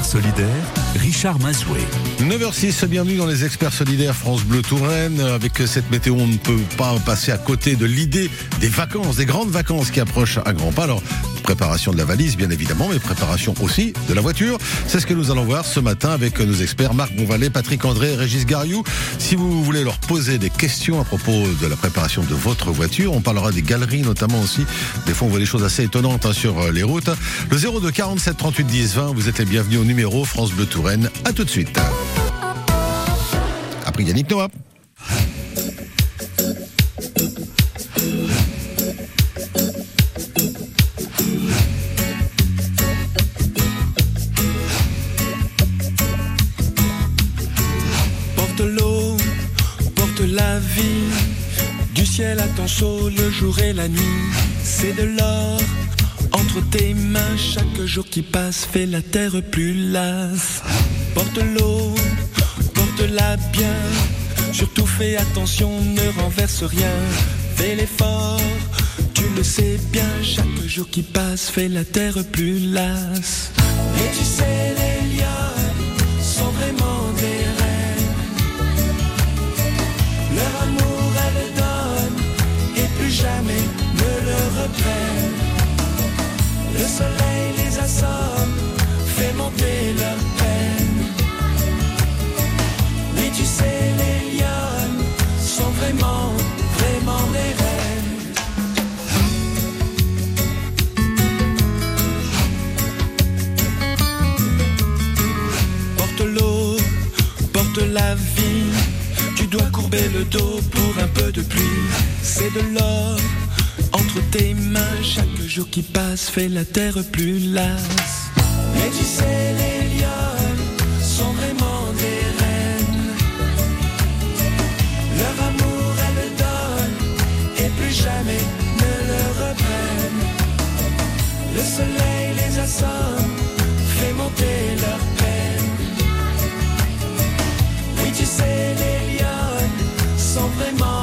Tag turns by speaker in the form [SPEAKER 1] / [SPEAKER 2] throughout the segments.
[SPEAKER 1] solidaires, Richard Mazoué.
[SPEAKER 2] 9h06, bienvenue dans les experts solidaires France Bleu Touraine. Avec cette météo, on ne peut pas passer à côté de l'idée des vacances, des grandes vacances qui approchent à grands pas. Alors, préparation de la valise, bien évidemment, mais préparation aussi de la voiture. C'est ce que nous allons voir ce matin avec nos experts Marc Bonvalet, Patrick André, Régis Gariou. Si vous voulez leur poser des questions à propos de la préparation de votre voiture, on parlera des galeries notamment aussi. Des fois, on voit des choses assez étonnantes hein, sur les routes. Le 02 47 38 10 20, vous êtes les bienvenus au numéro France Bleu Touraine. À tout de suite. Après Yannick Noah.
[SPEAKER 3] La vie. Du ciel à ton chaud le jour et la nuit. C'est de l'or entre tes mains. Chaque jour qui passe fait la terre plus lasse. Porte l'eau, porte-la bien. Surtout fais attention, ne renverse rien. Fais l'effort, tu le sais bien. Chaque jour qui passe fait la terre plus lasse. Et tu sais, les lions sont vraiment Le soleil les assomme, fait monter leur peine. Oui, tu sais, les lionnes sont vraiment, vraiment des reines. Porte l'eau, porte la vie. Tu dois courber le dos pour un peu de pluie. C'est de l'or tes mains. Chaque jour qui passe fait la terre plus lasse. Mais tu sais, les lionnes sont vraiment des reines. Leur amour, elles le donnent et plus jamais ne le reprennent. Le soleil les assomme, fait monter leur peine. Oui, tu sais, les lionnes sont vraiment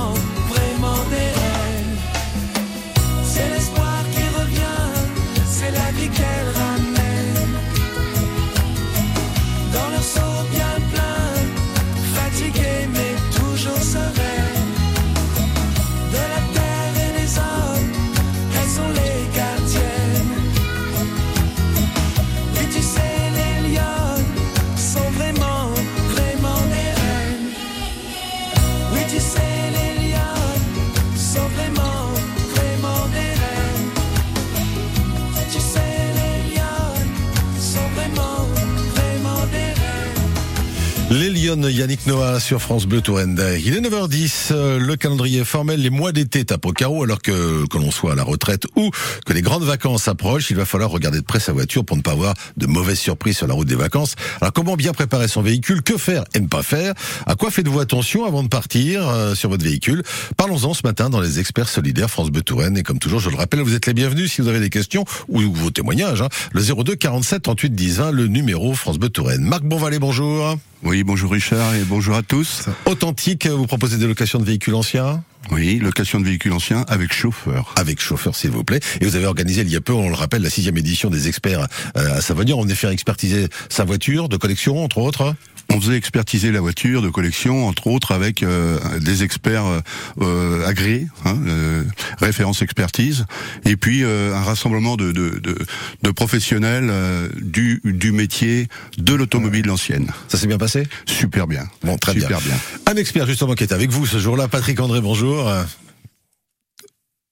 [SPEAKER 2] Yannick Noah sur France Bleu Touraine. Il est 9h10, euh, le calendrier formel, les mois d'été tapent au carreau alors que, que l'on soit à la retraite ou que les grandes vacances approchent, il va falloir regarder de près sa voiture pour ne pas avoir de mauvaises surprises sur la route des vacances. Alors comment bien préparer son véhicule, que faire et ne pas faire? À quoi faites-vous attention avant de partir euh, sur votre véhicule? Parlons-en ce matin dans les experts solidaires France Bleu Touraine et comme toujours, je le rappelle, vous êtes les bienvenus si vous avez des questions ou vos témoignages. Hein. Le 02 47 38 10 20, le numéro France Bleu Touraine. Marc Bonvalet, bonjour.
[SPEAKER 4] Oui, bonjour Richard et bonjour à tous.
[SPEAKER 2] Authentique, vous proposez des locations de véhicules anciens
[SPEAKER 4] Oui, location de véhicules anciens avec chauffeur.
[SPEAKER 2] avec chauffeur s'il vous plaît. Et vous avez organisé il y a peu, on le rappelle, la sixième édition des experts euh, à Savonnière. On venait faire expertiser sa voiture de collection, entre autres.
[SPEAKER 4] On faisait expertiser la voiture de collection, entre autres avec euh, des experts euh, euh, agréés, hein, euh, référence expertise, et puis euh, un rassemblement de, de, de, de professionnels euh, du, du métier de l'automobile ancienne.
[SPEAKER 2] Ça s'est bien passé?
[SPEAKER 4] Super bien.
[SPEAKER 2] Bon, très
[SPEAKER 4] Super bien.
[SPEAKER 2] Un expert justement qui est avec vous ce jour-là, Patrick André, bonjour.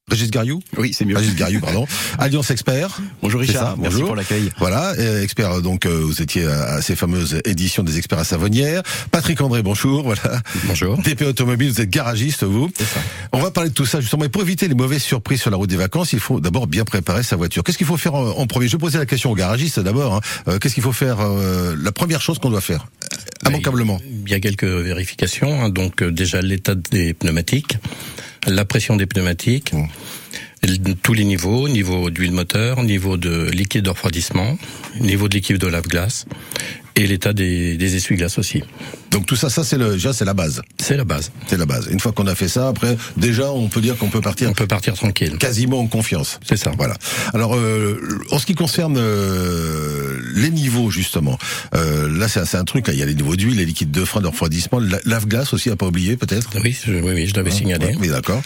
[SPEAKER 2] Euh, Régis Gariou
[SPEAKER 5] Oui, c'est mieux.
[SPEAKER 2] Régis Gariou, pardon. Alliance Expert.
[SPEAKER 5] Bonjour Richard,
[SPEAKER 2] ça,
[SPEAKER 5] merci
[SPEAKER 2] bonjour.
[SPEAKER 5] pour l'accueil.
[SPEAKER 2] Voilà, euh, expert, donc euh, vous étiez à, ces fameuses éditions des experts à Savonnière. Patrick André, bonjour, voilà.
[SPEAKER 5] Bonjour.
[SPEAKER 2] TP Automobile, vous êtes garagiste, vous.
[SPEAKER 5] Ça.
[SPEAKER 2] On va parler de tout ça justement. Et pour éviter les mauvaises surprises sur la route des vacances, il faut d'abord bien préparer sa voiture. Qu'est-ce qu'il faut faire en, en premier? Je vais poser la question au garagiste d'abord. hein. Euh, Qu'est-ce qu'il faut faire euh, La première chose qu'on doit faire,
[SPEAKER 5] Bah,
[SPEAKER 2] immanquablement.
[SPEAKER 5] Il y a quelques vérifications. hein. Donc euh, déjà l'état des pneumatiques, la pression des pneumatiques,
[SPEAKER 2] Mmh.
[SPEAKER 5] l- tous les niveaux, niveau d'huile moteur, niveau de liquide de refroidissement, niveau de liquide de lave-glace, Et l'état des, des essuie-glaces aussi.
[SPEAKER 2] Donc tout ça, ça c'est le, déjà c'est la base.
[SPEAKER 5] C'est la base.
[SPEAKER 2] C'est la base. Une fois qu'on a fait ça, après, déjà, on peut dire qu'on peut partir
[SPEAKER 5] On peut partir tranquille.
[SPEAKER 2] quasiment en confiance.
[SPEAKER 5] C'est ça.
[SPEAKER 2] Voilà. Alors, euh, en ce qui concerne euh, les niveaux justement, euh, là c'est un truc. hein, Il y a les niveaux d'huile, les liquides de frein, de refroidissement, la- lave-glace aussi à pas oublier peut-être.
[SPEAKER 5] Oui, je, oui, oui, je l'avais signalé.
[SPEAKER 2] Ouais, oui, d'accord.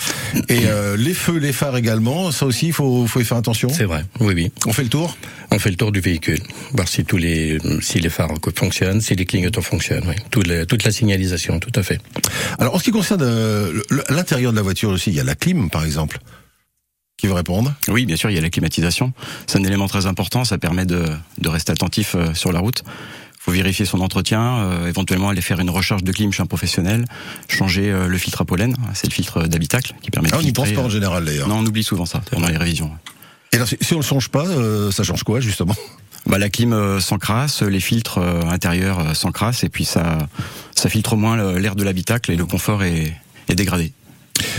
[SPEAKER 2] Et euh, les feux, les phares également, ça aussi, il faut, faut y faire attention.
[SPEAKER 5] C'est vrai. Oui, oui.
[SPEAKER 2] On fait le tour?
[SPEAKER 5] On fait le tour du véhicule, voir si tous les si les phares fonctionnent, si les clignotants fonctionnent. Oui. Toute, la, toute la signalisation, tout à fait.
[SPEAKER 2] Alors, en ce qui concerne euh, l'intérieur de la voiture aussi, il y a la clim, par exemple. Qui veut répondre
[SPEAKER 6] Oui, bien sûr, il y a la climatisation. C'est un élément très important. Ça permet de, de rester attentif euh, sur la route. faut vérifier son entretien, euh, éventuellement aller faire une recharge de clim chez un professionnel, changer euh, le filtre à pollen, c'est le filtre d'habitacle qui permet de
[SPEAKER 2] ah, On n'y pense pas en
[SPEAKER 6] euh,
[SPEAKER 2] général d'ailleurs.
[SPEAKER 6] Non, on oublie souvent ça pendant les révisions.
[SPEAKER 2] Et alors, si, si on le change pas, euh, ça change quoi justement?
[SPEAKER 6] Bah, la clim euh, s'encrasse, les filtres euh, intérieurs euh, s'encrassent et puis ça, ça filtre moins l'air de l'habitacle et le confort est, est dégradé.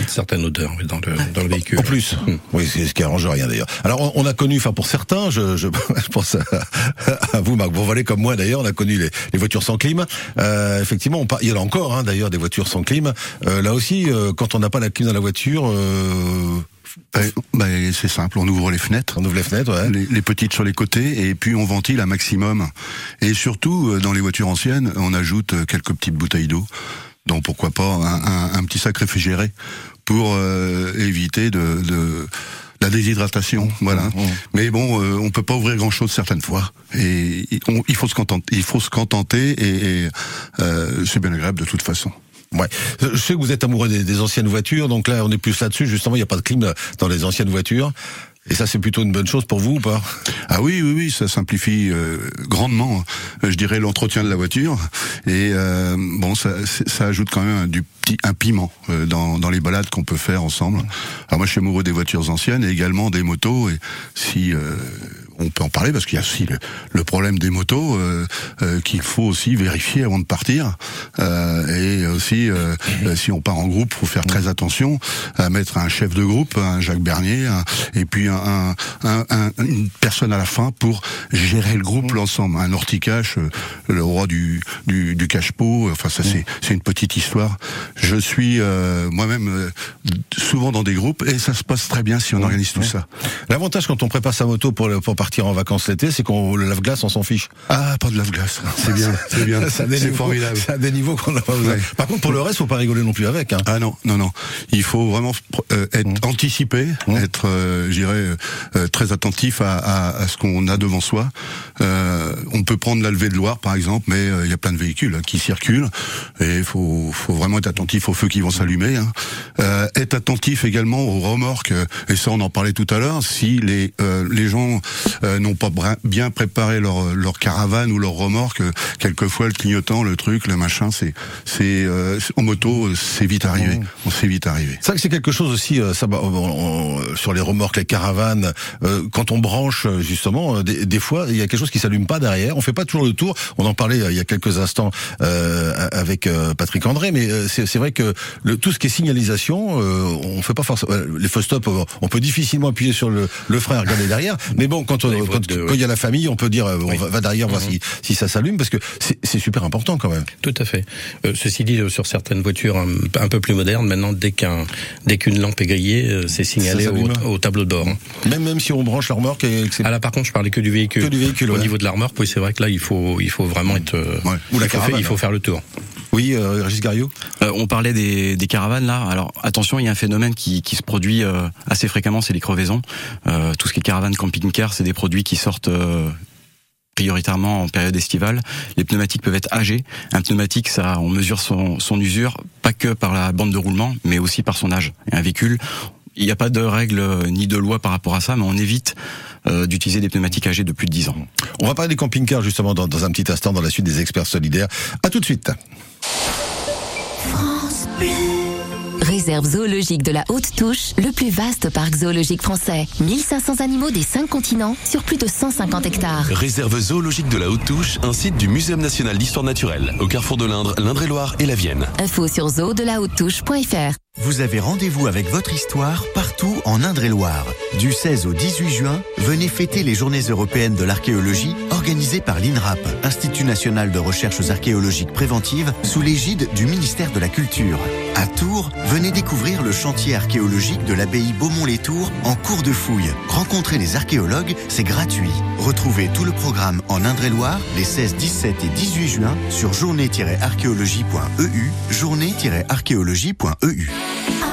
[SPEAKER 5] Une certaine odeur dans le, dans le véhicule.
[SPEAKER 2] En plus,
[SPEAKER 5] Mm.
[SPEAKER 2] oui, c'est ce qui arrange rien d'ailleurs. Alors, on, on a connu, enfin pour certains, je, je, je pense à, à vous, Marc Bourvalet, comme moi d'ailleurs, on a connu les, les voitures sans clim. Euh, effectivement, on il y en a encore hein, d'ailleurs des voitures sans clim. Euh, là aussi, euh, quand on n'a pas la clim dans la voiture, euh,
[SPEAKER 4] Ben, ben, c'est simple, on ouvre les fenêtres.
[SPEAKER 2] on ouvre les fenêtres. Ouais.
[SPEAKER 4] Les, les petites sur les côtés et puis on ventile un maximum. Et surtout, euh, dans les voitures anciennes, on ajoute euh, quelques petites bouteilles d'eau. Donc pourquoi pas un, un- un petit sac réfrigéré pour euh, éviter de, de la déshydratation, voilà. Mais bon, euh, on peut pas ouvrir grand chose certaines fois, et on- il faut se contenter. Il faut se contenter, et, et, euh, c'est bien agréable de toute façon.
[SPEAKER 2] Ouais. Je sais que vous êtes amoureux des, anciennes voitures, donc là on est plus là-dessus. Justement, il n'y a pas de clim dans les anciennes voitures. Et ça, c'est plutôt une bonne chose pour vous ou pas?
[SPEAKER 4] Ah oui, oui, oui, ça simplifie euh, grandement, euh, je dirais, l'entretien de la voiture. Et euh, bon, ça, ça ajoute quand même du petit un piment euh, dans, dans les balades qu'on peut faire ensemble. Alors moi, je suis amoureux des voitures anciennes et également des motos. Et si euh, on peut en parler, parce qu'il y a aussi le, le problème des motos euh, euh, qu'il faut aussi vérifier avant de partir. Euh, et aussi, euh, euh, si on part en groupe, faut faire très attention à mettre un chef de groupe, un Jacques Bernier, un- et puis un, un- un- un- une personne à la fin pour gérer le groupe, l'ensemble. Un horticache, euh, le roi du, du, du cache-pot. Enfin, ça c'est c'est une petite histoire. Je suis euh, moi-même souvent dans des groupes et ça se passe très bien si on organise tout ça.
[SPEAKER 2] L'avantage quand on prépare sa moto pour, le- pour partir en vacances l'été, c'est qu'on le lave-glace, on s'en fiche.
[SPEAKER 4] Ah, pas de lave-glace. C'est bien, c'est bien.
[SPEAKER 2] C'est
[SPEAKER 4] formidable.
[SPEAKER 2] C'est à des niveaux qu'on n'a pas besoin.
[SPEAKER 4] Ouais.
[SPEAKER 2] Par contre, pour le reste, faut pas rigoler non plus avec. Hein.
[SPEAKER 4] Ah non, non, non. Il faut vraiment euh, être anticipé, être, euh, je dirais, euh, très attentif à, à, à ce qu'on a devant soi. Euh, on peut prendre la levée de Loire, par exemple, mais euh, il y a plein de véhicules hein, qui circulent et il faut, faut vraiment être attentif aux feux qui vont s'allumer. Hein. Euh, être attentif également aux remorques, euh, et ça on en parlait tout à l'heure, si les, euh, les gens euh, n'ont pas bien préparé leur, leur caravane ou leur remorque, euh, quelquefois le clignotant, le truc, le machin, c'est, c'est euh, en moto, euh, c'est vite arrivé. On s'est vite arrivé.
[SPEAKER 2] C'est vrai que c'est quelque chose aussi, euh, ça, bah, on- on- sur les remorques, les caravanes, euh, quand on branche justement, des, des fois il y a quelque chose qui s'allume pas derrière. On fait pas toujours le tour. On en parlait il y a quelques instants euh, avec euh, Patrick André, mais euh, c'est c'est vrai que le, tout ce qui est signalisation, euh, on fait pas forcément. Les faux stop, on peut difficilement appuyer sur le, le frein et regarder derrière. Mais bon, quand on- quand
[SPEAKER 5] voies de-
[SPEAKER 2] quand il y a la famille, on peut dire euh, on
[SPEAKER 5] Oui.
[SPEAKER 2] va, va derrière voir si, si ça s'allume parce que c'est super important quand même.
[SPEAKER 5] Tout à fait. Euh, ceci dit, sur certaines voitures un, un peu plus modernes, maintenant, dès qu'un, dès qu'une lampe est grillée, euh, c'est signalé au, tableau de bord. hein.
[SPEAKER 2] Même même si on branche la remorque et que
[SPEAKER 5] Ah là, par contre, je parlais que du véhicule.
[SPEAKER 2] Que du véhicule,
[SPEAKER 5] Au
[SPEAKER 2] ouais.
[SPEAKER 5] niveau de la remorque, oui, c'est vrai que là, il faut, il faut vraiment être.
[SPEAKER 4] Ouais.
[SPEAKER 2] Ou la
[SPEAKER 5] il
[SPEAKER 2] caravane,
[SPEAKER 5] il faut faire le tour.
[SPEAKER 2] Oui, euh, Régis Gariot.
[SPEAKER 6] Euh, on parlait des, des caravanes là. Alors attention, il y a un phénomène qui, qui se produit euh, assez fréquemment, c'est les crevaisons. Euh, tout ce qui est caravane, camping-car, c'est des produits qui sortent euh, prioritairement en période estivale. Les pneumatiques peuvent être âgés. Un pneumatique, ça, on mesure son, son usure pas que par la bande de roulement, mais aussi par son âge. Et un véhicule, il n'y a pas de règle euh, ni de loi par rapport à ça, mais on évite euh, d'utiliser des pneumatiques âgés de plus de 10 ans.
[SPEAKER 2] On va parler des camping-cars justement dans, dans un petit instant dans la suite des experts solidaires. À tout de suite.
[SPEAKER 7] Réserve zoologique de la Haute Touche, le plus vaste parc zoologique français. 1500 animaux des 5 continents sur plus de 150 hectares.
[SPEAKER 1] Réserve zoologique de la Haute Touche, un site du Muséum national d'histoire naturelle, au carrefour de l'Indre, l'Indre-et-Loire et la Vienne.
[SPEAKER 7] Info sur zoodelahaute-touche.fr.
[SPEAKER 8] Vous avez rendez-vous avec votre histoire partout en Indre-et-Loire. Du 16 au 18 juin, venez fêter les Journées européennes de l'archéologie organisées par l'INRAP, Institut national de recherches archéologiques préventives, sous l'égide du ministère de la Culture. À Tours, venez découvrir le chantier archéologique de l'abbaye Beaumont-les-Tours en cours de fouille. Rencontrez les archéologues, c'est gratuit. Retrouvez tout le programme en Indre-et-Loire les 16, 17 et 18 juin sur journée-archéologie.eu, journée-archéologie.eu.
[SPEAKER 9] France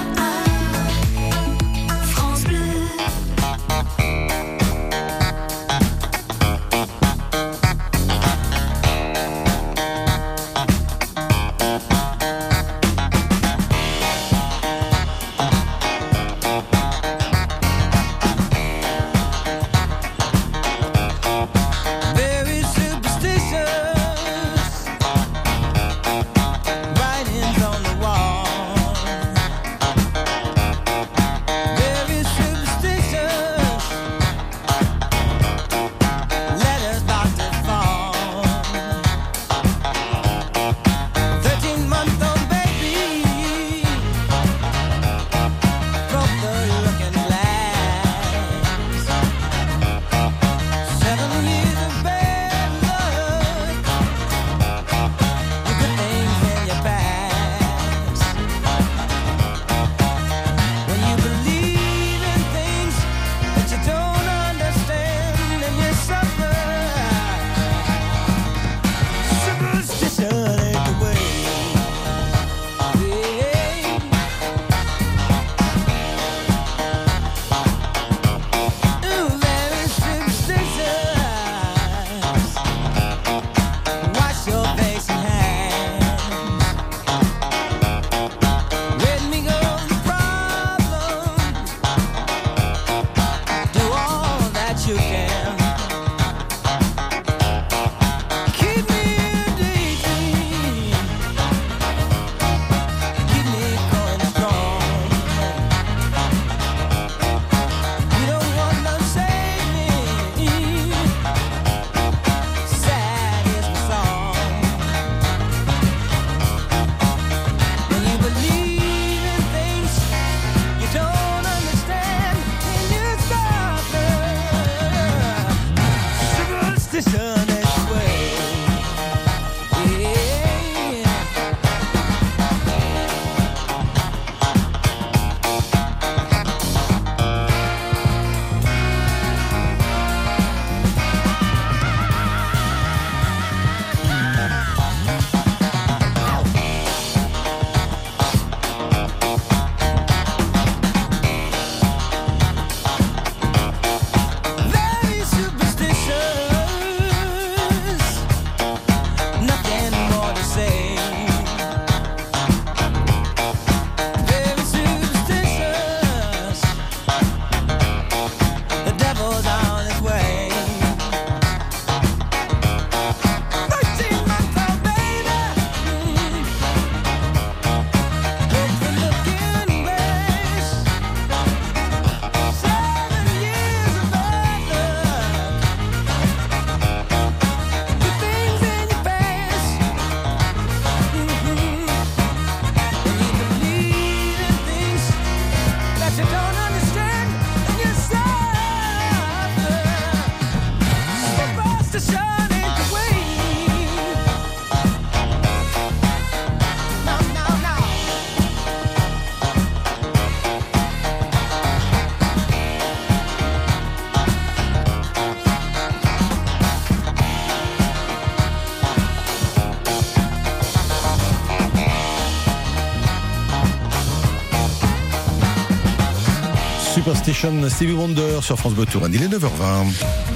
[SPEAKER 3] Superstition
[SPEAKER 2] Stevie Wonder sur France Bleu Touraine. Il est 9h20.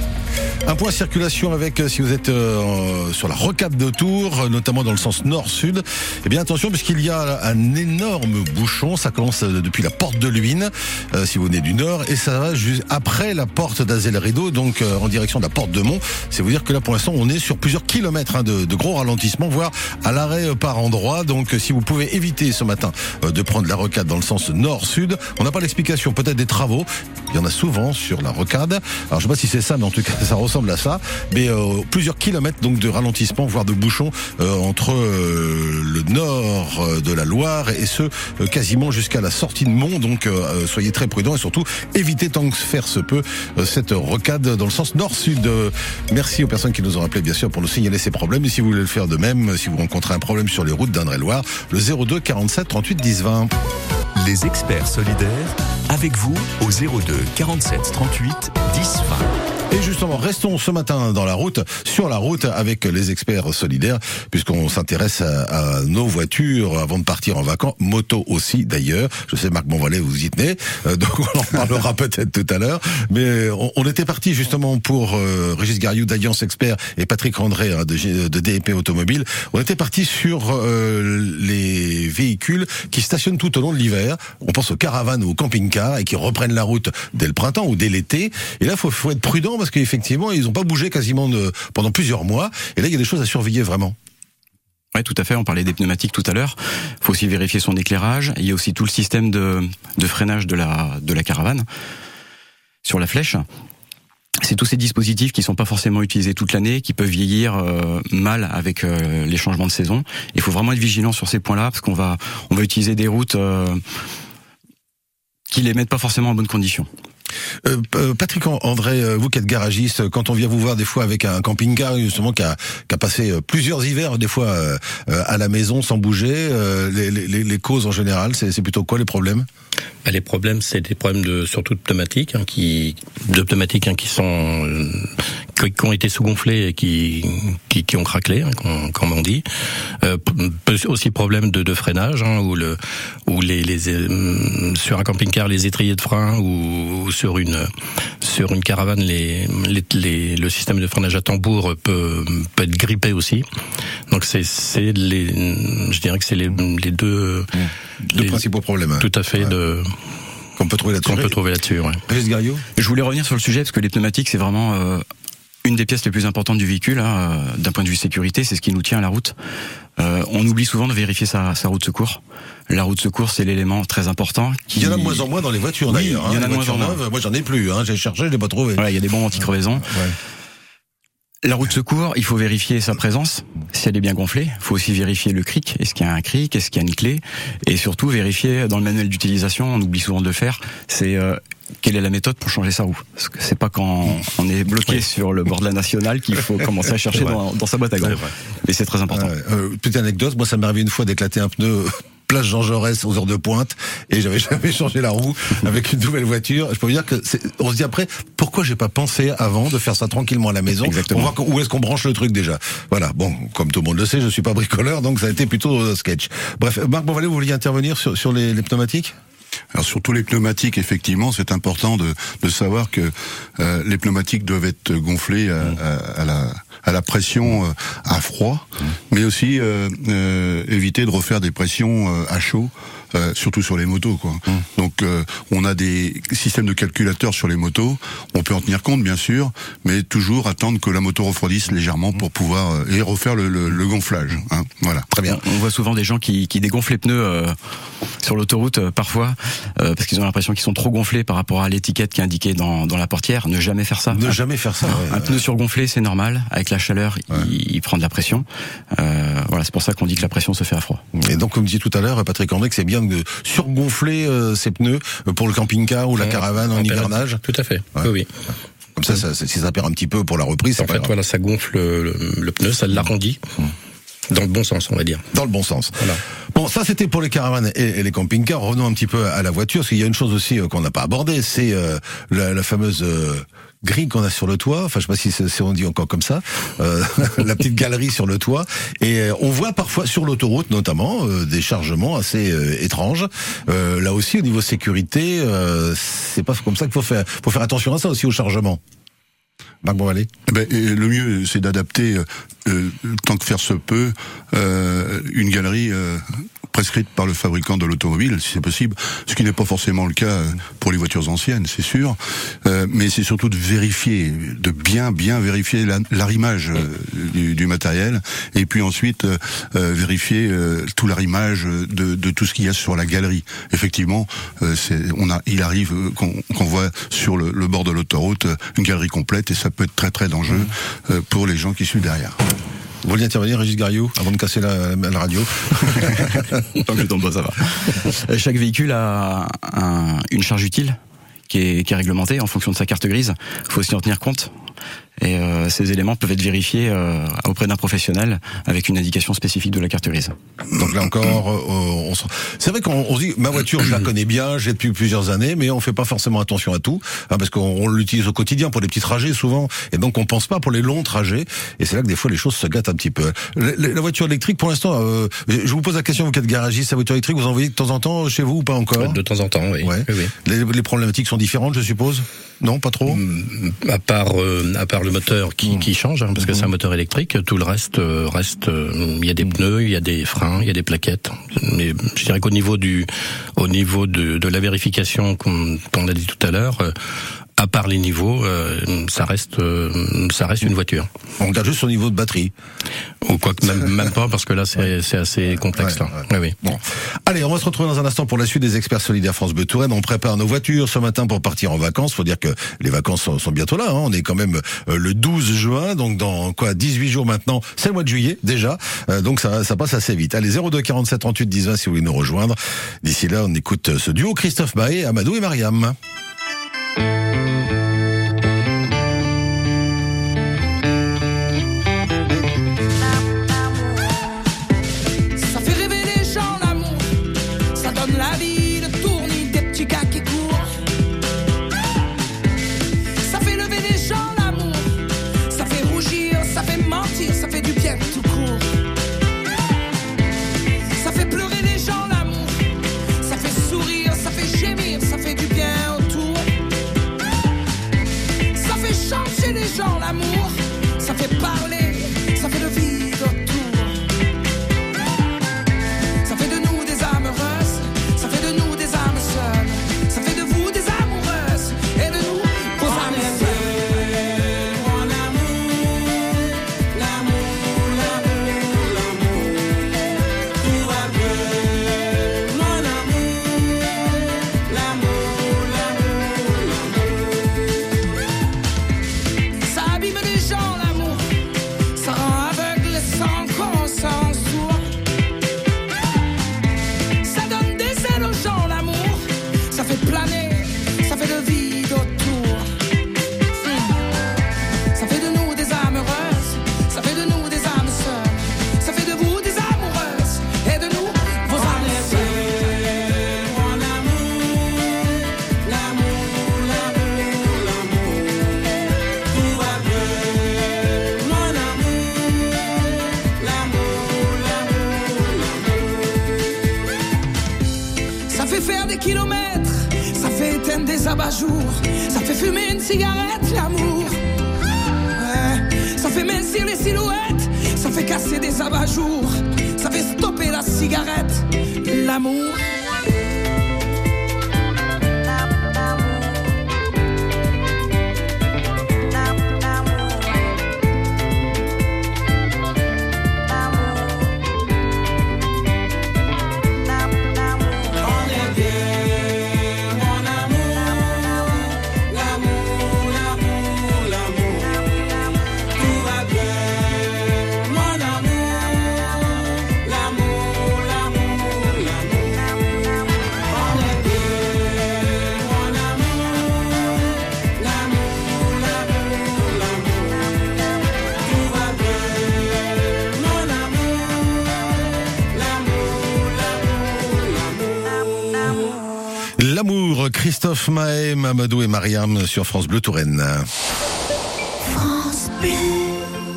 [SPEAKER 2] Un point circulation avec, euh, si vous êtes euh, sur la rocade de Tours, euh, notamment dans le sens nord-sud. Eh bien attention, puisqu'il y a un énorme bouchon. Ça commence depuis la porte de Luynes, si vous venez du nord, et ça va juste après la porte d'Azel Rideau, donc en direction de la porte de Mont. C'est vous dire que là, pour l'instant, on est sur plusieurs kilomètres hein, de, gros ralentissements, voire à l'arrêt par endroit. Donc, si vous pouvez éviter ce matin de prendre la rocade dans le sens nord-sud, on n'a pas l'explication. Peut-être des travaux. Il y en a souvent sur la rocade. Alors, je sais pas si c'est ça, mais en tout cas, ça ressemble ressemble à ça. Mais euh, plusieurs kilomètres donc de ralentissement, voire de bouchons euh, entre euh, le nord de la Loire et ce quasiment jusqu'à la sortie de Mont. Donc soyez très prudents et surtout évitez tant que faire se peut cette rocade dans le sens nord-sud. Merci aux personnes qui nous ont appelé bien sûr pour nous signaler ces problèmes. Et si vous voulez le faire de même, si vous rencontrez un problème sur les routes d'Indre-et-Loire, le 02 47 38 10 20.
[SPEAKER 1] Les experts solidaires, avec vous au 02 47 38 10 20.
[SPEAKER 2] Et justement, restons ce matin dans la route, sur la route avec les experts solidaires, puisqu'on s'intéresse à, à nos voitures avant de partir en vacances, moto aussi d'ailleurs. Je sais Marc Bonvalet, vous y tenez, euh, donc on en parlera peut-être tout à l'heure. Mais on, on était parti justement pour euh, Régis Gariou d'Alliance Expert et Patrick André hein, de, de DEP Automobile. On était parti sur euh, les véhicules qui stationnent tout au long de l'hiver. On pense aux caravanes ou aux camping-cars et qui reprennent la route dès le printemps ou dès l'été. Et là, faut, faut être prudent parce qu'effectivement, ils n'ont pas bougé quasiment pendant plusieurs mois. Et là, il y a des choses à surveiller vraiment.
[SPEAKER 6] Ouais, tout à fait. On parlait des pneumatiques tout à l'heure. Il faut aussi vérifier son éclairage. Il y a aussi tout le système de, freinage de la, caravane sur la flèche. C'est tous ces dispositifs qui sont pas forcément utilisés toute l'année, qui peuvent vieillir euh, mal avec euh, les changements de saison. Il faut vraiment être vigilant sur ces points-là parce qu'on va utiliser des routes euh, qui les mettent pas forcément en bonnes conditions.
[SPEAKER 2] Euh, euh, Patrick André, euh, vous qui êtes garagiste, quand on vient vous voir des fois avec un camping-car justement qui a, qui a passé euh, plusieurs hivers des fois euh, euh, à la maison sans bouger, euh, les, les- les causes en général, c'est plutôt quoi les problèmes?
[SPEAKER 5] Bah, les problèmes, c'est des problèmes de surtout de pneumatiques, hein, qui de pneumatiques hein, qui sont euh, qui, ont été sous-gonflés et qui, qui qui ont craquelé, hein, comme, on dit. Euh, aussi problème de, de freinage, hein, où le où les, les euh, sur un camping-car les étriers de frein ou, ou sur une sur une caravane les, les, les- le système de freinage à tambour peut peut être grippé aussi. Donc c'est c'est les je dirais que c'est les, les deux
[SPEAKER 2] Deux
[SPEAKER 5] les-
[SPEAKER 2] principaux problèmes hein,
[SPEAKER 5] tout à fait
[SPEAKER 2] Ouais.
[SPEAKER 5] de
[SPEAKER 2] qu'on peut trouver là-dessus.
[SPEAKER 5] qu'on peut trouver là-dessus. Ouais.
[SPEAKER 6] Je voulais revenir sur le sujet parce que les pneumatiques, c'est vraiment euh, une des pièces les plus importantes du véhicule, hein, euh, d'un point de vue sécurité, c'est ce qui nous tient à la route. Euh, on oublie souvent de vérifier sa, sa roue de secours. La roue de secours, c'est l'élément très important. Qui...
[SPEAKER 2] Il y en a de moins en moins dans les voitures
[SPEAKER 6] Oui,
[SPEAKER 2] d'ailleurs.
[SPEAKER 6] il y en
[SPEAKER 2] hein,
[SPEAKER 6] a de
[SPEAKER 2] les
[SPEAKER 6] moins en moins.
[SPEAKER 2] Moi j'en ai plus, hein, j'ai cherché, je l'ai pas trouvé.
[SPEAKER 6] Voilà, il y a des bombes anti-crevaison.
[SPEAKER 2] Ouais.
[SPEAKER 6] La roue de secours, il faut vérifier sa présence, si elle est bien gonflée. Il faut aussi vérifier le cric. Est-ce qu'il y a un cric? Est-ce qu'il y a une clé? Et surtout, vérifier dans le manuel d'utilisation, on oublie souvent de le faire, c'est euh, quelle est la méthode pour changer sa roue Parce que c'est pas quand on est bloqué sur le bord de la nationale qu'il faut commencer à chercher dans, dans sa boîte à gants. Mais c'est très important.
[SPEAKER 2] Euh, petite anecdote, moi ça m'est arrivé une fois d'éclater un pneu place Jean Jaurès aux heures de pointe et j'avais jamais changé la roue avec une nouvelle voiture. Je peux vous dire que c'est- on se dit après pourquoi j'ai pas pensé avant de faire ça tranquillement à la maison?
[SPEAKER 6] Exactement.
[SPEAKER 2] On voit où est-ce qu'on branche le truc déjà? Voilà. Bon, comme tout le monde le sait, je suis pas bricoleur donc ça a été plutôt euh, sketch. Bref, Marc Bonvalet, vous vouliez intervenir sur, sur les, les pneumatiques?
[SPEAKER 4] Alors sur tous les pneumatiques, effectivement, c'est important de, de savoir que euh, les pneumatiques doivent être gonflés à, à- à la, à la pression euh, à froid, mais aussi euh, euh, éviter de refaire des pressions euh, à chaud. euh, surtout sur les motos, quoi. Donc, euh, on a des systèmes de calculateurs sur les motos. On peut en tenir compte, bien sûr, mais toujours attendre que la moto refroidisse légèrement pour pouvoir euh, et refaire le, le- le gonflage. hein. Voilà.
[SPEAKER 2] Très bien.
[SPEAKER 6] On, on voit souvent des gens qui, qui dégonflent les pneus euh, sur l'autoroute euh, parfois euh, parce qu'ils ont l'impression qu'ils sont trop gonflés par rapport à l'étiquette qui est indiquée dans, dans la portière. Ne jamais faire ça.
[SPEAKER 2] Ne jamais faire ça. ouais.
[SPEAKER 6] Un pneu surgonflé, c'est normal. Avec la chaleur, il, il prend de la pression. Euh, voilà, c'est pour ça qu'on dit que la pression se fait à froid.
[SPEAKER 2] Et donc, comme dit tout à l'heure, Patrick André, que c'est bien de surgonfler euh, ses pneus pour le camping-car ou la caravane en,
[SPEAKER 5] En
[SPEAKER 2] hivernage.
[SPEAKER 5] Tout à fait.
[SPEAKER 2] Ouais.
[SPEAKER 5] Oui, oui.
[SPEAKER 2] Comme ça, ça, si ça perd un petit peu pour la reprise,
[SPEAKER 5] En fait,
[SPEAKER 2] grave.
[SPEAKER 5] voilà, ça gonfle le, le pneu, ça l'arrondit. Dans le bon sens, on va dire.
[SPEAKER 2] dans le bon sens.
[SPEAKER 5] Voilà.
[SPEAKER 2] Bon, ça c'était pour les caravanes et, les camping-cars. Revenons un petit peu à la voiture, parce qu'il y a une chose aussi euh, qu'on n'a pas abordée, c'est euh, la, la fameuse euh, grille qu'on a sur le toit. Enfin, je sais pas si, si on dit encore comme ça, euh, la petite galerie sur le toit. Et euh, on voit parfois sur l'autoroute, notamment, euh, des chargements assez euh, étranges. Euh, là aussi, au niveau sécurité, euh, c'est pas comme ça qu'il faut faire. Faut faire attention à ça aussi au chargement. Marc Bonvalet.
[SPEAKER 4] Eh ben, le mieux, c'est d'adapter, euh, tant que faire se peut, euh, une galerie euh, prescrite par le fabricant de l'automobile, si c'est possible, ce qui n'est pas forcément le cas pour les voitures anciennes, c'est sûr. Euh, mais c'est surtout de vérifier, de bien bien vérifier l'arrimage euh, du, du, matériel, et puis ensuite euh, euh vérifier euh, tout l'arrimage de, de, tout ce qu'il y a sur la galerie. Effectivement, on a, il arrive qu'on voit sur le, le bord de l'autoroute une galerie complète, et ça peut être très très dangereux pour les gens qui suivent derrière.
[SPEAKER 2] Vous voulez intervenir, Régis Gariot, avant de casser la, la radio
[SPEAKER 6] Tant que je tombe pas, ça va. Chaque véhicule a un, une charge utile qui est, qui est réglementée en fonction de sa carte grise. Il faut aussi en tenir compte. Et euh, ces éléments peuvent être vérifiés euh, auprès d'un professionnel avec une indication spécifique de la carte grise.
[SPEAKER 2] Donc là encore, euh, on c'est vrai qu'on se dit ma voiture, je la connais bien, j'ai depuis plusieurs années, mais on fait pas forcément attention à tout hein, parce qu'on l'utilise au quotidien pour des petits trajets souvent, et donc on pense pas pour les longs trajets. Et c'est là que des fois les choses se gâtent un petit peu. La, voiture électrique, pour l'instant, euh, je vous pose la question, vous qui êtes garagiste, la voiture électrique, vous en voyez de temps en temps chez vous ou pas encore?
[SPEAKER 5] De temps en temps, oui.
[SPEAKER 2] Ouais.
[SPEAKER 5] oui,
[SPEAKER 2] Les, les, problématiques sont différentes, je suppose? Non, pas trop?
[SPEAKER 5] Mm, à part, euh, à part le moteur qui, mm. qui change, hein, parce que c'est un mm. moteur électrique, tout le reste euh, reste. Euh, il y a des pneus, il y a des freins, il y a des plaquettes. Mais je dirais qu'au niveau du, au niveau de, de la vérification qu'on a dit tout à l'heure, à part les niveaux, euh, ça reste euh, ça reste une voiture.
[SPEAKER 2] On regarde juste son niveau de batterie.
[SPEAKER 5] Ou quoi que même, même pas parce que là c'est assez complexe là. Oui, oui.
[SPEAKER 2] Bon. Allez, on va se retrouver dans un instant pour la suite des experts solidaires France Bleu Touraine. On prépare nos voitures ce matin pour partir en vacances. Faut dire que les vacances sont, sont bientôt là. Hein. On est quand même euh, le 12 juin, donc dans quoi 18 jours maintenant. C'est le mois de juillet déjà, donc ça, ça passe assez vite. Allez 02 47 38 10 20 si vous voulez nous rejoindre. D'ici là, on écoute ce duo Christophe Maé, Amadou et Mariam.
[SPEAKER 10] Música Ça fait fumer une cigarette, l'amour. Ça fait mincir les silhouettes. Ça fait casser des abat-jours. Ça fait stopper la cigarette, l'amour.
[SPEAKER 2] Christophe Maé, Mamadou et Mariam sur France Bleu Touraine.
[SPEAKER 11] France Bleu.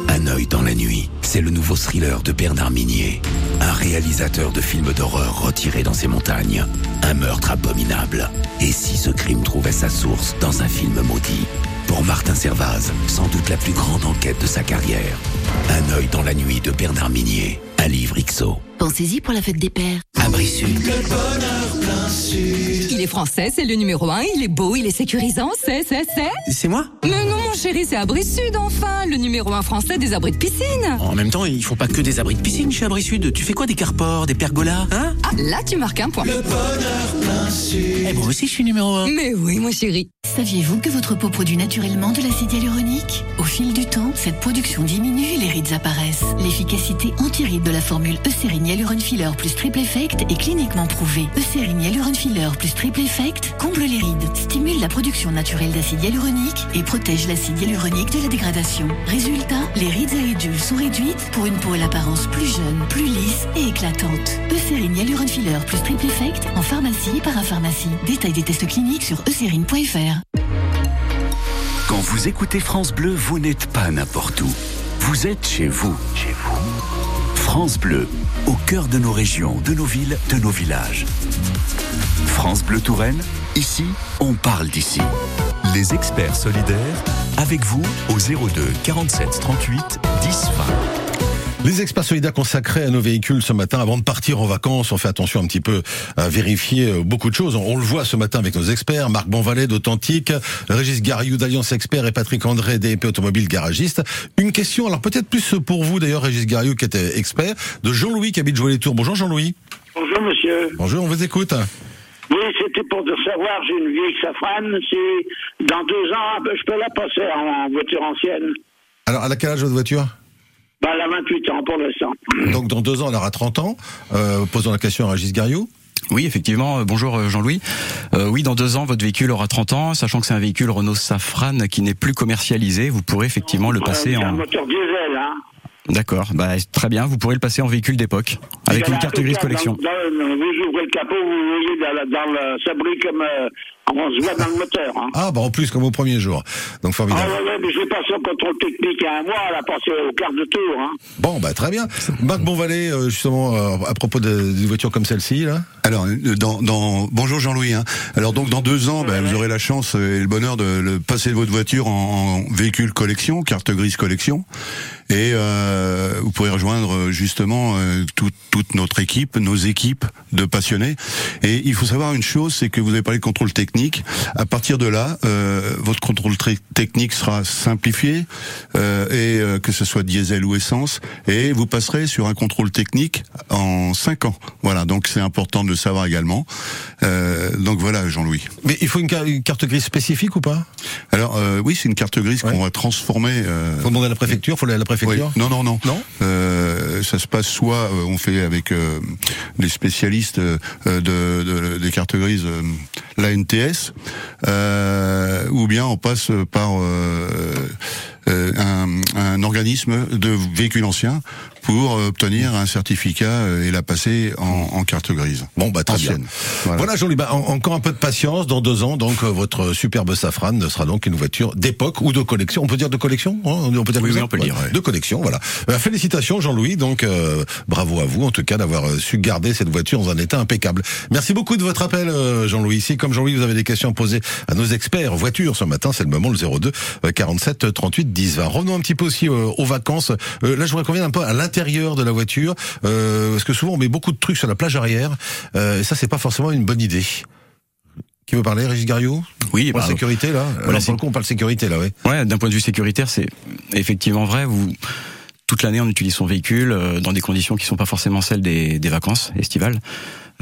[SPEAKER 11] Un œil dans la nuit, c'est le nouveau thriller de Bernard Minier. Un réalisateur de films d'horreur retiré dans ses montagnes. Un meurtre abominable. Et si ce crime trouvait sa source dans un film maudit? Pour Martin Servaz, sans doute la plus grande enquête de sa carrière. Un œil dans la nuit de Bernard Minier. Un livre XO.
[SPEAKER 7] Pensez-y pour la fête des pères.
[SPEAKER 11] Abri Sud.
[SPEAKER 12] Il est français, c'est le numéro un, il est beau, il est sécurisant, c'est, c'est, c'est.
[SPEAKER 13] C'est moi
[SPEAKER 12] Mais non, mon chéri, c'est Abri Sud, enfin, le numéro un français des abris de piscine.
[SPEAKER 13] En même temps, ils font pas que des abris de piscine chez Abri Sud. Tu fais quoi Des carpors, des pergolas Hein?
[SPEAKER 12] Ah, là, tu marques un point.
[SPEAKER 13] Eh, moi aussi, je suis numéro un.
[SPEAKER 12] Mais oui, mon chéri.
[SPEAKER 14] Saviez-vous que votre peau produit naturellement de l'acide hyaluronique? Au fil du temps, cette production diminue et les rides apparaissent. L'efficacité anti-rides de la formule Eucérine Hyaluron Filler plus Triple Effect est cliniquement prouvée. Eucérine Hyaluron Filler plus Triple Effect comble les rides, stimule la production naturelle d'acide hyaluronique et protège l'acide hyaluronique de la dégradation. Résultat, les rides et ridules sont réduites pour une peau à l'apparence plus jeune, plus lisse et éclatante. Eucérine Hyaluron Filler plus Triple Effect en pharmacie et parapharmacie. Détail des tests cliniques sur eucérine.fr.
[SPEAKER 11] Quand vous écoutez France Bleu, vous n'êtes pas n'importe où. Vous êtes chez vous. Chez vous. France Bleu, au cœur de nos régions, de nos villes, de nos villages. France Bleu Touraine, ici, on parle d'ici.
[SPEAKER 1] Les experts solidaires, avec vous au 02 47 38 10 20.
[SPEAKER 2] Les experts solidaires consacrés à nos véhicules ce matin, avant de partir en vacances, on fait attention un petit peu à vérifier euh, beaucoup de choses. On le voit ce matin avec nos experts, Marc Bonvalet d'Authentique, Régis Gariou d'Alliance Expert et Patrick André d'EP Automobile Garagiste. Une question, alors peut-être plus pour vous d'ailleurs, Régis Gariou qui était expert, de Jean-Louis qui habite Jouer les Tours. Bonjour Jean-Louis.
[SPEAKER 15] Bonjour monsieur.
[SPEAKER 2] Bonjour, on vous écoute.
[SPEAKER 15] Oui, c'était pour de savoir, j'ai une vieille safrane, c'est dans deux ans, je peux la passer en voiture ancienne.
[SPEAKER 2] Alors, à quel âge votre voiture?
[SPEAKER 15] Bah, elle a 28 ans pour l'instant.
[SPEAKER 2] Donc dans deux ans, elle aura 30 ans. Euh, posons la question à Régis Gariou.
[SPEAKER 6] Oui, effectivement. Bonjour Jean-Louis. Euh, oui, dans deux ans, votre véhicule aura 30 ans, sachant que c'est un véhicule Renault Safran qui n'est plus commercialisé. Vous pourrez effectivement le passer
[SPEAKER 15] euh,
[SPEAKER 6] en...
[SPEAKER 15] un moteur diesel, hein.
[SPEAKER 6] D'accord, bah, très bien. Vous pourrez le passer en véhicule d'époque, avec une carte grise collection.
[SPEAKER 15] Dans, dans, vous ouvrez le capot, vous voyez dans, dans le sabri comme euh, on se voit dans le moteur. Hein.
[SPEAKER 2] Ah, bah en plus, comme au premier jour. Donc formidable.
[SPEAKER 15] Ah, ouais, ouais, mais j'ai passé au contrôle technique il y a un mois, passé au quart de tour. Hein.
[SPEAKER 2] Bon, bah très bien. Marc Bonvalet, euh, justement, euh, à propos d'une voiture comme celle-ci, là
[SPEAKER 4] Alors, dans, dans... bonjour Jean-Louis. Hein. Alors, donc, dans deux ans, bah, vous aurez la chance et le bonheur de le passer votre voiture en, en véhicule collection, carte grise collection. Et euh, vous pourrez rejoindre justement euh, tout, toute notre équipe, nos équipes de passionnés. Et il faut savoir une chose, c'est que vous avez parlé de contrôle technique. À partir de là, euh, votre contrôle technique sera simplifié, euh, et euh, que ce soit diesel ou essence, et vous passerez sur un contrôle technique en 5 ans. Voilà, donc c'est important de le savoir également. Euh, donc voilà, Jean-Louis.
[SPEAKER 2] Mais il faut une, une, carte grise spécifique ou pas?
[SPEAKER 4] Alors oui, c'est une carte grise ouais. qu'on va transformer. Euh...
[SPEAKER 2] Faut demander à la préfecture, faut aller à la préfecture.
[SPEAKER 4] Oui. Non, non, non.
[SPEAKER 2] Non?
[SPEAKER 4] Euh, ça se passe soit euh, on fait avec euh, des spécialistes de, de, des cartes grises, NTS, ou bien on passe par un, un organisme de véhicules anciens pour obtenir un certificat et la passer en, en carte grise.
[SPEAKER 2] Bon, bah très
[SPEAKER 4] Ancienne.
[SPEAKER 2] bien. Voilà, voilà Jean-Louis, bah, en, encore un peu de patience. Dans deux ans, donc votre superbe Safran sera donc une voiture d'époque ou de collection. On peut dire de collection hein On peut dire
[SPEAKER 6] oui, oui, on peut dire. Ouais.
[SPEAKER 2] De collection, voilà. Bah, félicitations Jean-Louis. Donc euh, bravo à vous en tout cas d'avoir su garder cette voiture dans un état impeccable. Merci beaucoup de votre appel Jean-Louis. Si comme Jean-Louis vous avez des questions à poser à nos experts voitures ce matin, c'est le moment le 02 47 38 10 20. Revenons un petit peu aussi euh, aux vacances. Euh, là, je voudrais qu'on vienne un peu à l'intérieur de la voiture, euh, parce que souvent on met beaucoup de trucs sur la plage arrière, euh, et ça c'est pas forcément une bonne idée. Qui veut parler, Régis Gariot?
[SPEAKER 6] Oui,
[SPEAKER 2] pour la sécurité là.
[SPEAKER 6] Voilà,
[SPEAKER 2] Alors, pour le coup, on parle sécurité là, oui.
[SPEAKER 6] Ouais, d'un point de vue sécuritaire, c'est effectivement vrai. Vous toute l'année, on utilise son véhicule euh, dans des conditions qui sont pas forcément celles des, des vacances estivales.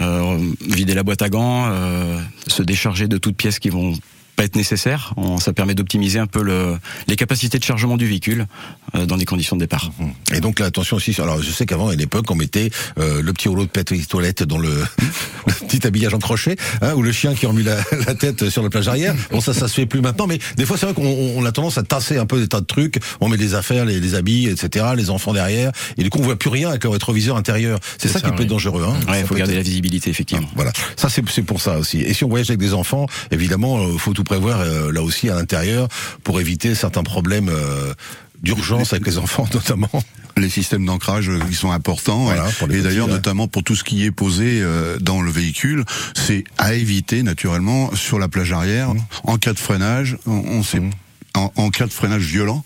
[SPEAKER 6] Euh, vider la boîte à gants, euh, se décharger de toutes pièces qui vont pas être nécessaire. On, ça permet d'optimiser un peu le, les capacités de chargement du véhicule euh, dans des conditions de départ.
[SPEAKER 2] Et donc là, attention aussi. Alors, je sais qu'avant, à une époque, on mettait euh, le petit rouleau de petite toilette dans le, le petit habillage en crochet, hein, ou le chien qui remue la, la, tête sur la plage arrière. Bon, ça, ça se fait plus maintenant. Mais des fois, c'est vrai qu'on on a tendance à tasser un peu des tas de trucs. On met les affaires, les, les habits, etc., les enfants derrière, et du coup, on voit plus rien avec le rétroviseur intérieur. C'est ça, ça, qui oui. peut être dangereux. Hein.
[SPEAKER 6] Ouais, il faut garder être... la visibilité, effectivement.
[SPEAKER 2] Ah, voilà. Ça, c'est pour ça aussi. Et si on voyage avec des enfants, évidemment, euh, faut tout prévoir euh, là aussi à l'intérieur pour éviter certains problèmes euh, d'urgence avec les enfants notamment.
[SPEAKER 4] Les systèmes d'ancrage qui sont importants voilà, et, d'ailleurs notamment pour tout ce qui est posé euh, dans le véhicule, c'est à éviter naturellement sur la plage arrière mmh. en cas de freinage. On, on sait. Mmh en, en cas de freinage violent,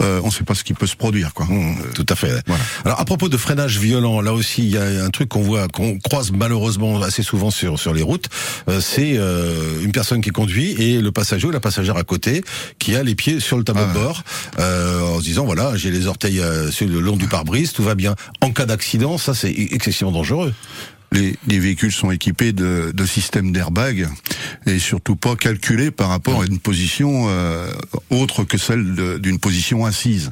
[SPEAKER 4] euh, on ne sait pas ce qui peut se produire. Quoi.
[SPEAKER 2] Mmh, tout à fait. Alors à propos de freinage violent, là aussi il y a un truc qu'on voit, qu'on croise malheureusement assez souvent sur sur les routes, euh, c'est euh, une personne qui conduit et le passager ou la passagère à côté qui a les pieds sur le tableau
[SPEAKER 4] Ah
[SPEAKER 2] de bord, euh, en se disant voilà j'ai les orteils euh, sur le long du pare-brise, tout va bien. En cas d'accident, ça c'est excessivement dangereux.
[SPEAKER 4] Les, les véhicules sont équipés de, de systèmes d'airbag et surtout pas calculés par rapport à une position euh, autre que celle d'une position assise.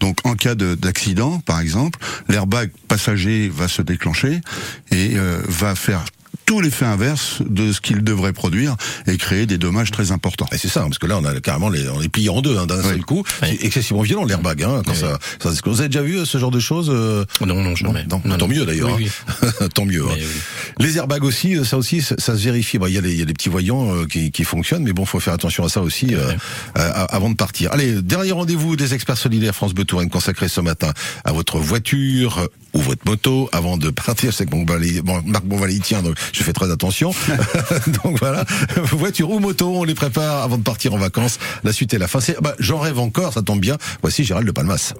[SPEAKER 4] Donc en cas de- d'accident, par exemple, l'airbag passager va se déclencher et euh, va faire tout l'effet inverse de ce qu'il devrait produire et créer des dommages très importants.
[SPEAKER 2] Et c'est ça, parce que là on a carrément les, on est plié en deux hein, d'un seul coup. C'est excessivement violent l'airbag. Hein, quand ça, ça, que vous avez déjà vu euh, ce genre de choses euh
[SPEAKER 5] Non, non, jamais.
[SPEAKER 2] Non,
[SPEAKER 5] Non,
[SPEAKER 2] tant
[SPEAKER 5] non.
[SPEAKER 2] mieux d'ailleurs.
[SPEAKER 5] Oui,
[SPEAKER 2] hein. tant mieux. hein.
[SPEAKER 5] Mais
[SPEAKER 2] Les airbags aussi, euh, ça aussi, ça, ça se vérifie. Bon, Il y, a les- il y a des petits voyants euh, qui, qui fonctionnent, mais bon, faut faire attention à ça aussi euh, euh, avant de partir. Allez, dernier rendez-vous des experts solidaires France Bleu Touraine consacré ce matin à votre voiture ou votre moto avant de partir. Sais que mon balai- bon, Marc Bonvalet tient, donc je fais très attention. donc voilà, voiture ou moto, on les prépare avant de partir en vacances. La suite est la fin. C'est- Bah, J'en rêve encore, ça tombe bien. Voici Gérald de Palmas.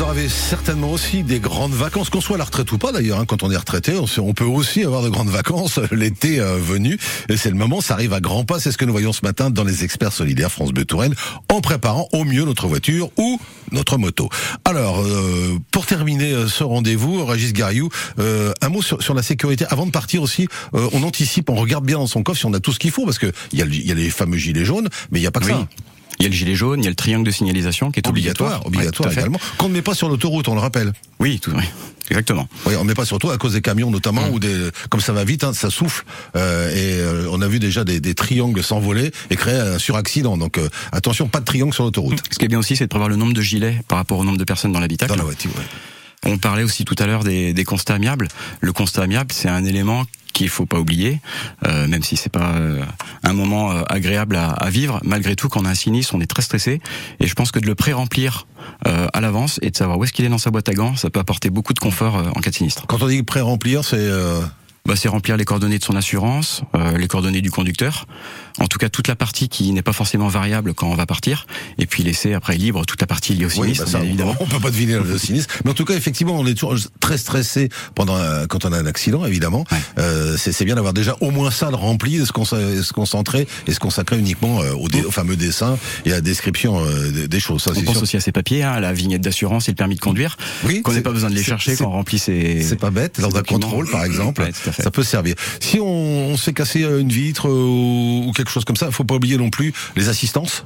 [SPEAKER 2] Vous en avez certainement aussi des grandes vacances, qu'on soit à la retraite ou pas d'ailleurs. hein. quand on est retraité, on, peut aussi avoir de grandes vacances l'été euh, venu. Et c'est le moment, ça arrive à grands pas. C'est ce que nous voyons ce matin dans les experts solidaires France Bleu Touraine, en préparant au mieux notre voiture ou notre moto. Alors, euh, pour terminer euh, ce rendez-vous, Régis Gariou, euh, un mot sur, sur la sécurité. Avant de partir aussi, euh, on anticipe, on regarde bien dans son coffre si on a tout ce qu'il faut, parce que il y, a y les fameux gilets jaunes, mais il n'y a pas que
[SPEAKER 6] Oui.
[SPEAKER 2] ça.
[SPEAKER 6] Il y a le gilet jaune, il y a le triangle de signalisation qui est
[SPEAKER 2] Obligatoire,
[SPEAKER 6] obligatoire.
[SPEAKER 2] obligatoire
[SPEAKER 6] Ouais,
[SPEAKER 2] également. Qu'on ne met pas sur l'autoroute, on le rappelle.
[SPEAKER 6] Oui, tout, oui, exactement.
[SPEAKER 2] Oui, on ne met pas surtout à cause des camions notamment
[SPEAKER 6] Mmh.
[SPEAKER 2] ou des comme ça va vite, hein, ça souffle euh, et euh, on a vu déjà des, des triangles s'envoler et créer un suraccident. Donc euh, attention, pas de triangle sur l'autoroute.
[SPEAKER 6] Ce qui est bien aussi, c'est de prévoir le nombre de gilets par rapport au nombre de personnes dans l'habitacle.
[SPEAKER 2] Dans la voiture. ouais.
[SPEAKER 6] On parlait aussi tout à l'heure des, des constats amiables. Le constat amiable, c'est un élément qu'il faut pas oublier, euh, même si c'est pas euh, un moment euh, agréable à, à vivre. Malgré tout, quand on a un sinistre, on est très stressé, et je pense que de le pré-remplir euh, à l'avance et de savoir où est-ce qu'il est dans sa boîte à gants, ça peut apporter beaucoup de confort euh, en cas de sinistre.
[SPEAKER 2] Quand on dit pré-remplir, c'est euh,
[SPEAKER 6] Bah, c'est remplir les coordonnées de son assurance, euh, les coordonnées du conducteur, en tout cas toute la partie qui n'est pas forcément variable quand on va partir, et puis laisser après libre toute la partie liée au
[SPEAKER 2] oui,
[SPEAKER 6] sinistre,
[SPEAKER 2] bah ça,
[SPEAKER 6] bien évidemment.
[SPEAKER 2] on peut pas deviner le sinistre, mais en tout cas effectivement, on est toujours très stressé pendant un- quand on a un accident évidemment.
[SPEAKER 6] Ouais.
[SPEAKER 2] Euh, c'est bien d'avoir déjà au moins ça de rempli, de se, con- se concentrer et se consacrer uniquement euh, au, dé- au fameux dessin et à la description euh, des, choses. Ça,
[SPEAKER 6] On pense
[SPEAKER 2] sûr.
[SPEAKER 6] aussi à ses papiers, hein, la vignette d'assurance et le permis de conduire,
[SPEAKER 2] Oui,
[SPEAKER 6] qu'on n'ait pas besoin de les chercher quand on remplit ses...
[SPEAKER 2] C'est pas bête,
[SPEAKER 6] ces
[SPEAKER 2] dans un
[SPEAKER 6] documents.
[SPEAKER 2] contrôle par exemple,
[SPEAKER 6] Ouais, à fait.
[SPEAKER 2] ça peut servir. Si on, on se fait casser euh, une vitre euh, ou ou quelque chose comme ça, faut pas oublier non plus les assistances.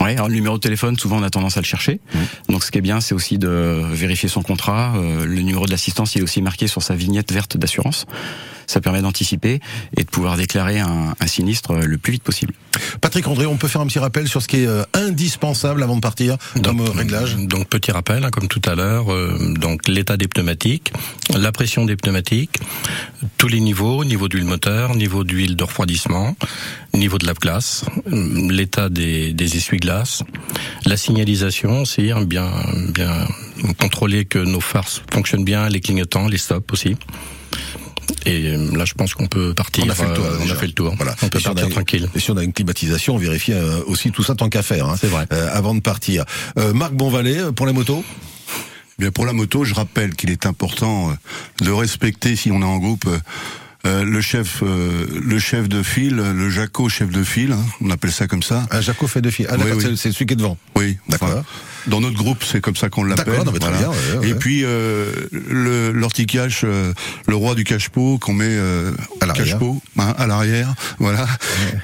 [SPEAKER 6] Ouais, alors le numéro de téléphone, souvent on a tendance à le chercher. Donc ce qui est bien, c'est aussi de vérifier son contrat. Euh, le numéro de l'assistance, il est aussi marqué sur sa vignette verte d'assurance. Ça permet d'anticiper et de pouvoir déclarer un, un sinistre euh, le plus vite possible.
[SPEAKER 2] Patrick André, on peut faire un petit rappel sur ce qui est euh, indispensable avant de partir comme euh, réglage?
[SPEAKER 5] Donc petit rappel, hein, comme tout à l'heure, euh, donc l'état des pneumatiques, la pression des pneumatiques, tous les niveaux, niveau d'huile moteur, niveau d'huile de refroidissement, niveau de la glace, euh, l'état des, des essuie-glaces, la signalisation aussi, hein, bien bien contrôler que nos phares fonctionnent bien, les clignotants, les stops aussi. Et euh, là, je pense qu'on peut partir.
[SPEAKER 2] On a fait le tour,
[SPEAKER 5] euh, on
[SPEAKER 2] déjà.
[SPEAKER 5] a fait le tour.
[SPEAKER 2] Voilà.
[SPEAKER 5] On peut
[SPEAKER 2] Et si on
[SPEAKER 5] partir
[SPEAKER 2] a-
[SPEAKER 5] tranquille.
[SPEAKER 2] Et si on a une climatisation, on vérifie euh, aussi tout ça tant qu'à faire. Hein,
[SPEAKER 5] C'est vrai.
[SPEAKER 2] euh, avant de partir. Euh, Marc Bonvalet, pour les motos
[SPEAKER 4] Bien pour la moto, je rappelle qu'il est important de respecter, si on est en groupe, euh, le chef, euh, le chef de file, le Jaco chef de file, hein, on appelle ça comme ça.
[SPEAKER 2] Un Jaco fait de fil. Ah,
[SPEAKER 4] Oui,
[SPEAKER 2] c'est- celui qui est devant.
[SPEAKER 4] Oui,
[SPEAKER 2] D'accord.
[SPEAKER 4] enfin, dans notre groupe, c'est comme ça qu'on l'appelle.
[SPEAKER 2] Bien, ouais, ouais.
[SPEAKER 4] Et puis euh, le l'orticache, euh, le roi du cache-pot qu'on met euh,
[SPEAKER 2] À l'arrière.
[SPEAKER 4] hein, à l'arrière. Voilà,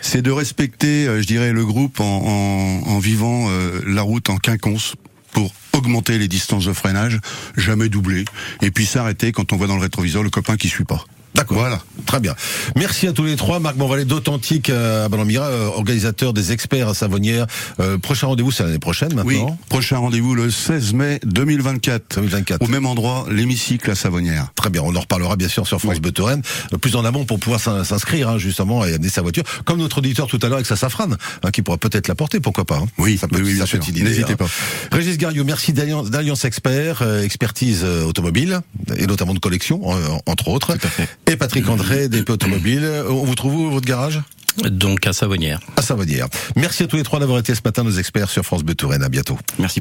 [SPEAKER 4] c'est de respecter, euh, je dirais, le groupe en, en, en vivant euh, la route en quinconce pour augmenter les distances de freinage, jamais doubler, et puis s'arrêter quand on voit dans le rétroviseur le copain qui suit pas.
[SPEAKER 2] D'accord.
[SPEAKER 4] Voilà.
[SPEAKER 2] Très bien. Merci à tous les trois. Marc Bonvalet d'Authentique euh, à Balambira, euh, organisateur des experts à Savonnière. Euh, prochain rendez-vous, c'est l'année prochaine
[SPEAKER 4] Oui,
[SPEAKER 2] maintenant.
[SPEAKER 4] prochain rendez-vous le 16 mai 2024.
[SPEAKER 2] 2024.
[SPEAKER 4] Au même endroit, l'hémicycle à Savonnière.
[SPEAKER 2] Très bien, on en reparlera bien sûr sur France
[SPEAKER 4] Oui.
[SPEAKER 2] Euh, plus en amont pour pouvoir s'in- s'inscrire hein, justement et amener sa voiture, comme notre auditeur tout à l'heure avec sa safrane, hein, qui pourra peut-être la porter, pourquoi pas. hein.
[SPEAKER 4] Oui,
[SPEAKER 2] ça peut,
[SPEAKER 4] oui, oui,
[SPEAKER 2] être une idée,
[SPEAKER 4] N'hésitez
[SPEAKER 2] hein.
[SPEAKER 4] pas.
[SPEAKER 2] Régis Gariot, merci d'Alliance d'Alliance Expert, euh, expertise euh, automobile et notamment de collection, euh, entre autres.
[SPEAKER 6] Tout à fait.
[SPEAKER 2] Et Patrick André, DP Automobile. Euh, On vous trouve où votre garage?
[SPEAKER 5] Donc à Savonnière.
[SPEAKER 2] À Savonnière. Merci à tous les trois d'avoir été ce matin nos experts sur France Bleu Touraine. À bientôt.
[SPEAKER 6] Merci.